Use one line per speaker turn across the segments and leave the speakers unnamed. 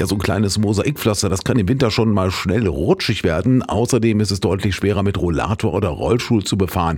Ja, so ein kleines Mosaikpflaster, das kann im Winter schon mal schnell rutschig werden. Außerdem ist es deutlich schwerer mit Rollator oder Rollstuhl zu befahren.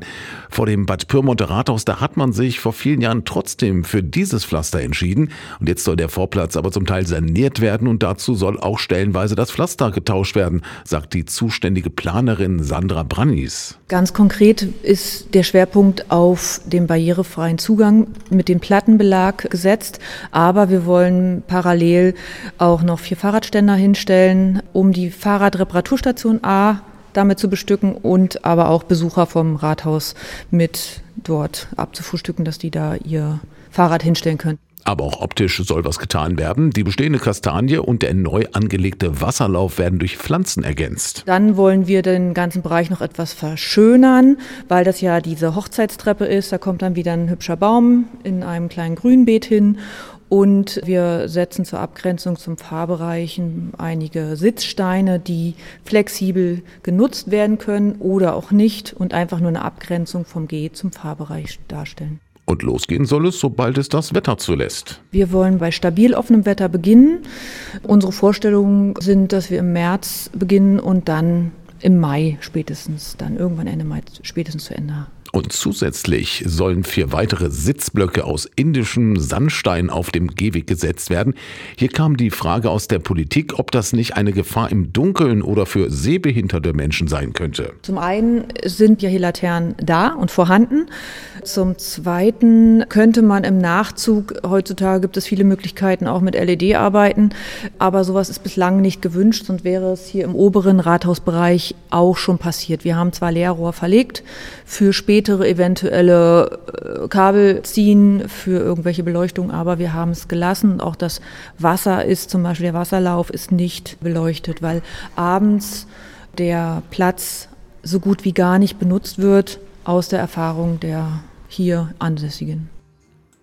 Vor dem Bad Pyrmonter Rathaus, da hat man sich vor vielen Jahren trotzdem für dieses Pflaster entschieden. Und jetzt soll der Vorplatz aber zum Teil saniert werden und dazu soll auch stellenweise das Pflaster getauscht werden, sagt die zuständige Planerin Sandra Brannis.
Ganz konkret ist der Schwerpunkt auf dem barrierefreien Zugang mit dem Plattenbelag gesetzt, aber wir wollen parallel auch noch vier Fahrradständer hinstellen, um die Fahrradreparaturstation A damit zu bestücken und aber auch Besucher vom Rathaus mit dort abzufrühstücken, dass die da ihr Fahrrad hinstellen können.
Aber auch optisch soll was getan werden. Die bestehende Kastanie und der neu angelegte Wasserlauf werden durch Pflanzen ergänzt.
Dann wollen wir den ganzen Bereich noch etwas verschönern, weil das ja diese Hochzeitstreppe ist. Da kommt dann wieder ein hübscher Baum in einem kleinen Grünbeet hin. Und wir setzen zur Abgrenzung zum Fahrbereich einige Sitzsteine, die flexibel genutzt werden können oder auch nicht und einfach nur eine Abgrenzung vom Geh zum Fahrbereich darstellen.
Und losgehen soll es, sobald es das Wetter zulässt.
Wir wollen bei stabil offenem Wetter beginnen. Unsere Vorstellungen sind, dass wir im März beginnen und dann im Mai spätestens, dann irgendwann Ende Mai spätestens zu Ende
und zusätzlich sollen vier weitere Sitzblöcke aus indischem Sandstein auf dem Gehweg gesetzt werden. Hier kam die Frage aus der Politik, ob das nicht eine Gefahr im Dunkeln oder für sehbehinderte Menschen sein könnte.
Zum einen sind ja hier Laternen da und vorhanden. Zum zweiten könnte man im Nachzug, heutzutage gibt es viele Möglichkeiten auch mit LED arbeiten, aber sowas ist bislang nicht gewünscht, sonst wäre es hier im oberen Rathausbereich auch schon passiert. Wir haben zwar Leerrohr verlegt für später spätere eventuelle äh, Kabel ziehen für irgendwelche Beleuchtung, aber wir haben es gelassen. Auch das Wasser ist zum Beispiel, der Wasserlauf ist nicht beleuchtet, weil abends der Platz so gut wie gar nicht benutzt wird aus der Erfahrung der hier Ansässigen.